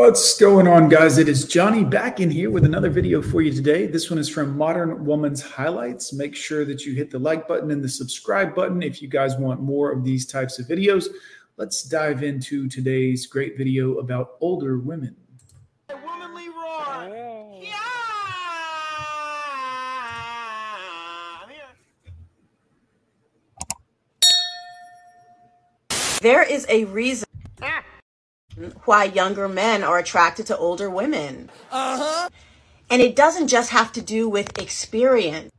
What's going on, guys? It is Johnny back in here with another video for you today. This one is from Modern Woman's Highlights. Make sure that you hit the like button and the subscribe button if you guys want more of these types of videos. Let's dive into today's great video about older women. Womanly roar. Oh. Yeah. There is a reason why younger men are attracted to older women. Uh huh. And it doesn't just have to do with experience.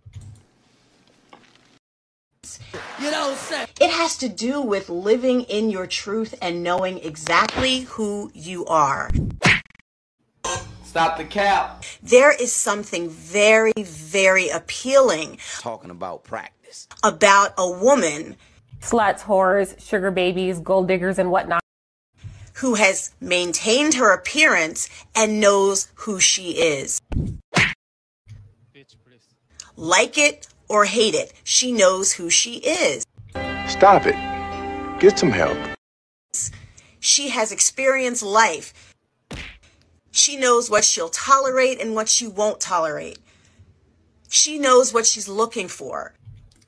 You don't. It has to do with living in your truth and knowing exactly who you are. Stop the cap. There is something very, very appealing talking about practice. about a woman sluts, whores, sugar babies, gold diggers, and whatnot. Who has maintained her appearance and knows who she is. Like it or hate it, she knows who she is. Stop it. Get some help. She has experienced life. She knows what she'll tolerate and what she won't tolerate. She knows what she's looking for.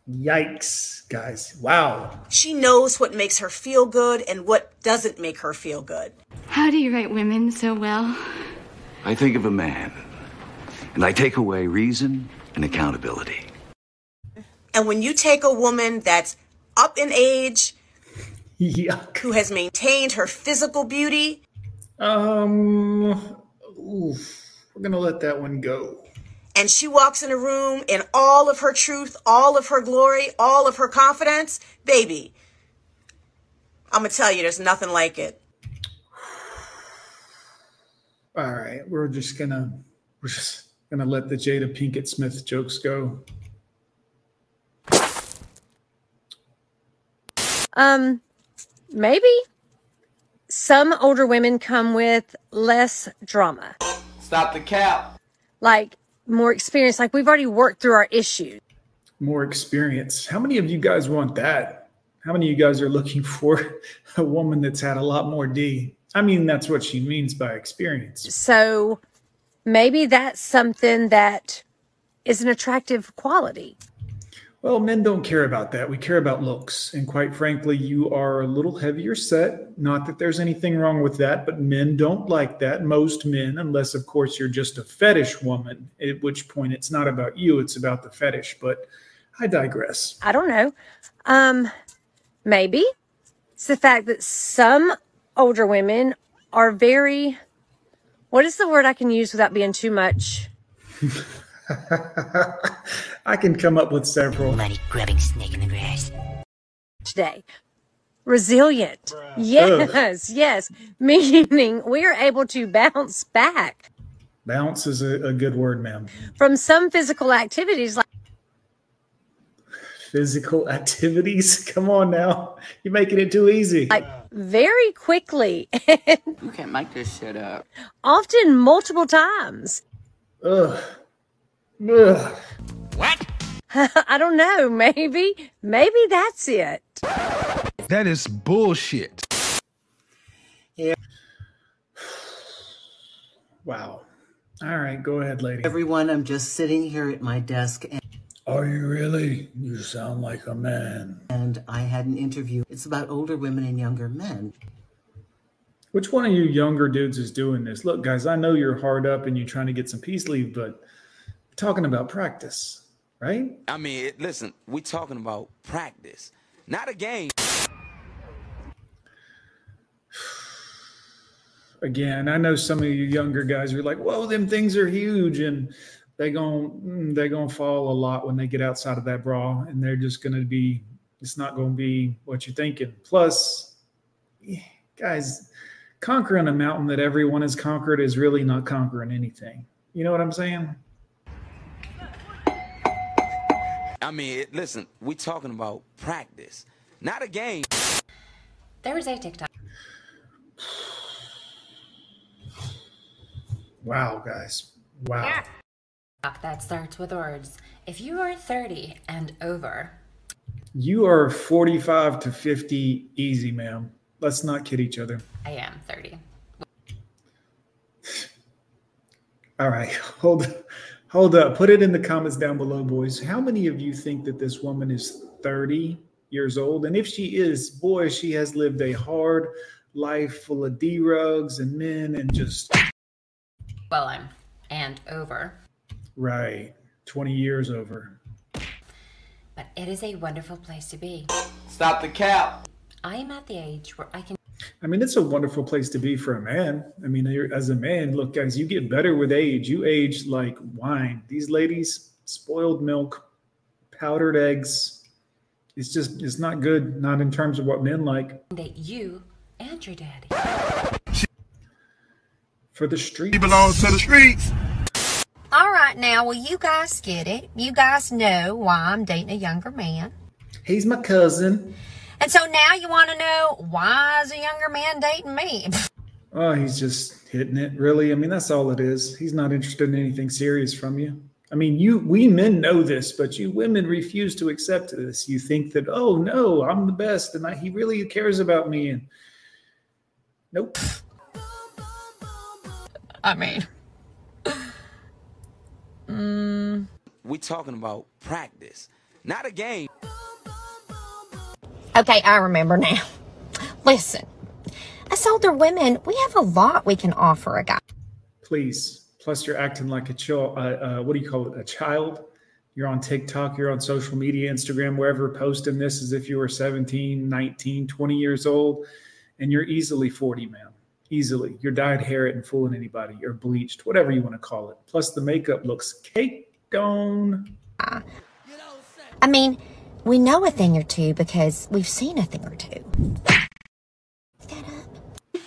Yikes, guys. Wow. She knows what makes her feel good and what doesn't make her feel good. How do you write women so well? I think of a man, and I take away reason and accountability. And when you take a woman that's up in age, Yuck. who has maintained her physical beauty, Um, oof. We're going to let that one go. And she walks in a room in all of her truth, all of her glory, all of her confidence, baby, I'm going to tell you, there's nothing like it. All right, we're just gonna we're just gonna let the Jada Pinkett Smith jokes go. Um, maybe some older women come with less drama, Stop the cap. like more experience. Like we've already worked through our issues. More experience. How many of you guys want that? How many of you guys are looking for a woman that's had a lot more D? I mean, that's what she means by experience. So maybe that's something that is an attractive quality. Well, men don't care about that. We care about looks. And quite frankly, you are a little heavier set. Not that there's anything wrong with that, but men don't like that. Most men, unless, of course, you're just a fetish woman, at which point it's not about you, it's about the fetish. But I digress. I don't know. Um, maybe it's the fact that some older women are very. What is the word I can use without being too much? I can come up with several. Money grabbing snake in the grass. today. Resilient. Yes, yes. Meaning we are able to bounce back Bounce is a, a good word, ma'am. from some physical activities like Physical activities. Come on now. You're making it too easy. like very quickly You can't make this shit up. often multiple times. Ugh. Ugh. I don't know, maybe maybe that's it. That is bullshit. Yeah. Wow. All right, go ahead, lady. Everyone, I'm just sitting here at my desk and, Are you really? You sound like a man. and I had an interview. It's about older women and younger men. Which one of you younger dudes is doing this? Look, guys, I know you're hard up and you're trying to get some peace leave, but we're talking about practice, right? I mean, listen, we're talking about practice, not a game. Again, I know some of you younger guys are like, "Whoa, them things are huge," and they gon' mm, they gonna fall a lot when they get outside of that bra, and they're just gonna be. It's not gonna be what you're thinking. Plus, guys, conquering a mountain that everyone has conquered is really not conquering anything. You know what I'm saying? I mean, it, listen, We're talking about practice, not a game. There was a TikTok. Wow, guys. Wow. that starts with words. If you are 30 and over, You are 45 to 50 easy, ma'am. Let's not kid each other. I am 30. All right, hold hold up. Put it in the comments down below, boys. How many of you think that this woman is 30 years old? And if she is, boy, she has lived a hard life full of D-rugs and men and just Well, I'm and over. right 20 years over. But it is a wonderful place to be. Stop the cap. I am at the age where I can I mean, it's a wonderful place to be for a man. I mean, as a man, look, guys, you get better with age. You age like wine. These ladies, spoiled milk, powdered eggs. It's just, it's not good. Not in terms of what men like. That you and your daddy. For the street. He belongs to the streets. All right, now, well, you guys get it. You guys know why I'm dating a younger man. He's my cousin. And so now you want to know why is a younger man dating me? Oh, he's just hitting it. Really? I mean, that's all it is. He's not interested in anything serious from you. I mean, you we men know this, but you women refuse to accept this. You think that, oh no, I'm the best, and I, he really cares about me. And nope. I mean, mm, We talking about practice, not a game. Okay, I remember now. Listen, us older women, we have a lot we can offer a guy. Please. Plus, you're acting like a child. Uh, uh, what do you call it? A child. You're on TikTok. You're on social media, Instagram, wherever, posting this as if you were 17, 19, 20 years old, and you're easily 40, man. Easily. You're dyed hair and fooling anybody. You're bleached, whatever you want to call it. Plus, the makeup looks caked on. I mean, we know a thing or two because we've seen a thing or two.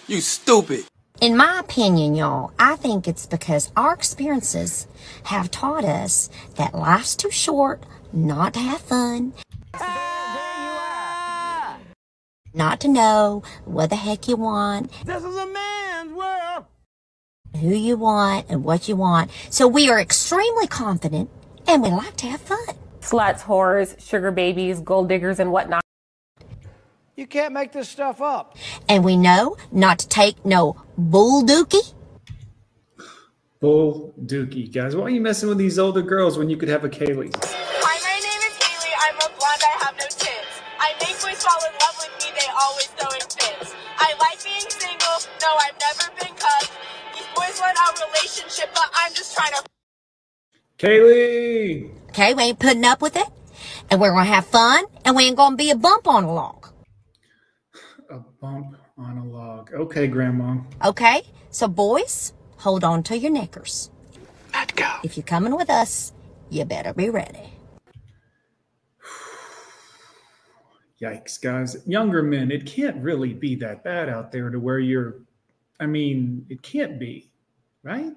You stupid. In my opinion, y'all, I think it's because our experiences have taught us that life's too short not to have fun, not to know what the heck you want, This is a man's world. who you want, and what you want. So we are extremely confident and we like to have fun. Sluts, whores, sugar babies, gold diggers, and whatnot. You can't make this stuff up. And we know not to take no bull dookie. Bull dookie. Guys, why are you messing with these older girls when you could have a Kaylee? Hi, my name is Haley. I'm a blonde. I have no tits. I make boys fall in love with me. They always throwing fits. I like being single. No, I've never been cut. These boys want a relationship, but I'm just trying to. Kaylee! Okay, we ain't putting up with it. And we're gonna have fun and we ain't gonna be a bump on a log. A bump on a log. Okay, Grandma. Okay? So boys, hold on to your knickers. Let's go. If you're coming with us, you better be ready. Yikes, guys. Younger men, it can't really be that bad out there to where you're, I mean, it can't be, right?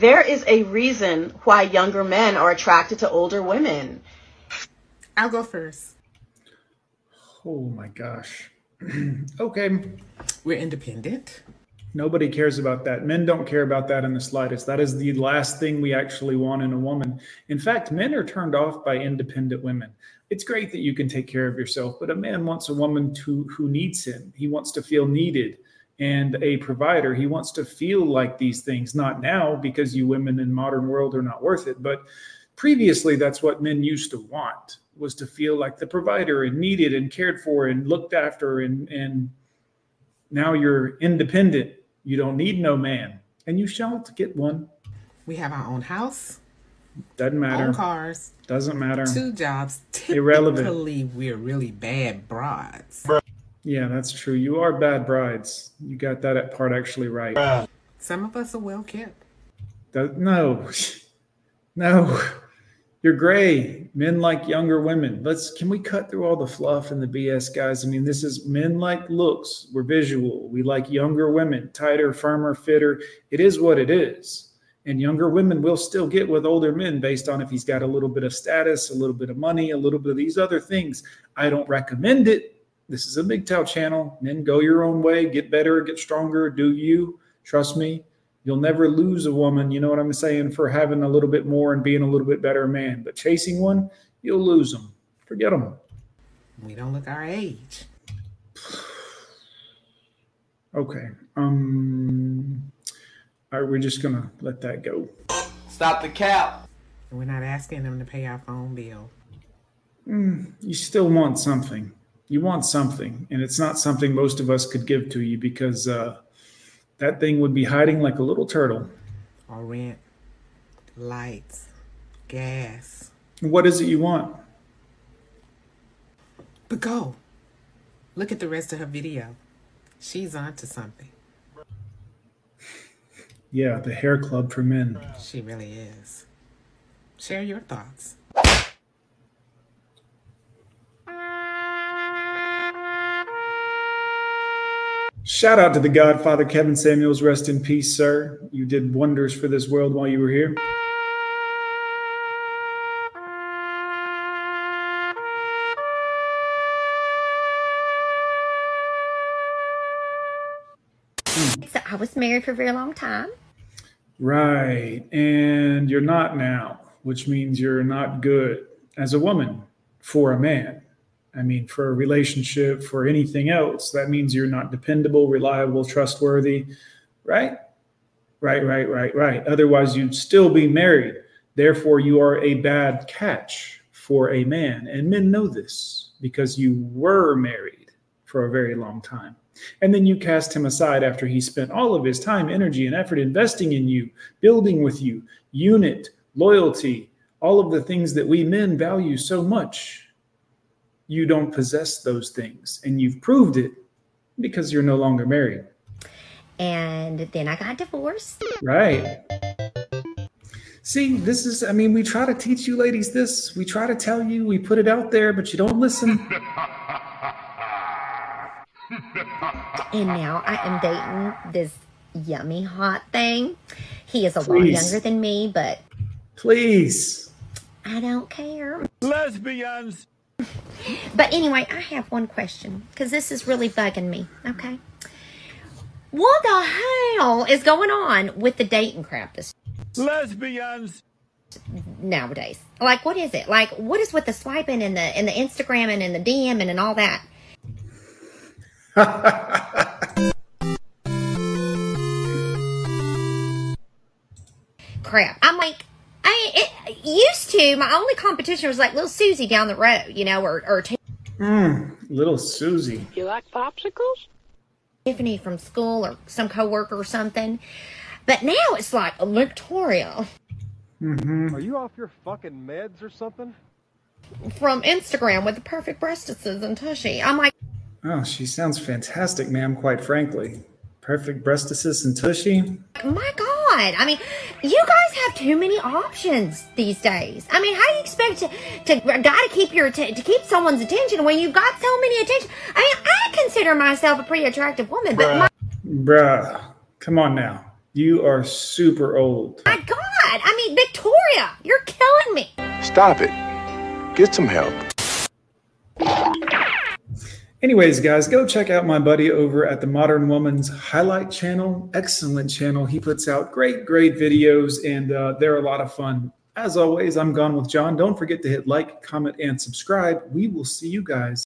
There is a reason why younger men are attracted to older women. I'll go first. Oh my gosh. okay. We're independent. Nobody cares about that. Men don't care about that in the slightest. That is the last thing we actually want in a woman. In fact, men are turned off by independent women. It's great that you can take care of yourself, but a man wants a woman to who needs him. He wants to feel needed and a provider. He wants to feel like these things, not now because you women in modern world are not worth it, but previously that's what men used to want was to feel like the provider and needed and cared for and looked after and and now you're independent. You don't need no man, and you shall get one. We have our own house, Doesn't matter. own cars, Doesn't matter. two jobs. Irrelevant. We're really bad brides. Yeah, that's true. You are bad brides. You got that part actually right. Some of us are well kept. Th- No, no, you're gray. Men like younger women. Let's. Can we cut through all the fluff and the BS, guys? I mean, this is men like looks. We're visual. We like younger women, tighter, firmer, fitter. It is what it is. And younger women will still get with older men based on if he's got a little bit of status, a little bit of money, a little bit of these other things. I don't recommend it. This is a MGTOW channel. Men, go your own way. Get better, get stronger. Do you? Trust me. You'll never lose a woman, you know what I'm saying, for having a little bit more and being a little bit better man. But chasing one, you'll lose them. Forget them. We don't look our age. Okay. Um. All right, we're just gonna let that go. Stop the cap. We're not asking them to pay our phone bill. Mm, you still want something. You want something, and it's not something most of us could give to you because uh, that thing would be hiding like a little turtle. Or rent, lights, gas. What is it you want? But go. Look at the rest of her video. She's onto something. Yeah, the hair club for men. She really is. Share your thoughts. Shout out to the Godfather Kevin Samuels. Rest in peace, sir. You did wonders for this world while you were here. So I was married for a very long time. Right. And you're not now, which means you're not good as a woman for a man. I mean, for a relationship, for anything else, that means you're not dependable, reliable, trustworthy, right? Right, right, right, right. Otherwise, you'd still be married. Therefore, you are a bad catch for a man. And men know this because you were married for a very long time. And then you cast him aside after he spent all of his time, energy, and effort investing in you, building with you, unit, loyalty, all of the things that we men value so much. You don't possess those things, and you've proved it because you're no longer married. And then I got divorced. Right. See, this is, I mean, we try to teach you ladies this. We try to tell you, we put it out there, but you don't listen. and now I am dating this yummy hot thing. He is a lot younger than me, but Please. I don't care. Lesbians. But anyway, I have one question because this is really bugging me. Okay. What the hell is going on with the dating crap this Lesbians. nowadays? Like, what is it? Like, what is with the swiping and the and the Instagram and, and the DM and, and all that? Crap. I'm like, used to. My only competition was like little Susie down the road, you know, or or Mm, little Susie. You like popsicles? Tiffany from school or some coworker or something. But now it's like Victoria Mm-hmm. Are you off your fucking meds or something? from Instagram with the perfect breastises and tushy. I'm like, Oh, she sounds fantastic, ma'am, quite frankly. Perfect breastises and tushy. my God. I mean, you guys have too many options these days. I mean, how do you expect to, to gotta keep your atten- to keep someone's attention when you've got so many attention? I mean, I consider myself a pretty attractive woman, but my, Bruh, come on now. You are super old. my God, I mean, Victoria, you're killing me. Stop it. Get some help. Anyways, guys, go check out my buddy over at the Modern Woman's Highlight channel. Excellent channel. He puts out great, great videos, and uh, they're a lot of fun. As always, I'm Gone with John. Don't forget to hit like, comment, and subscribe. We will see you guys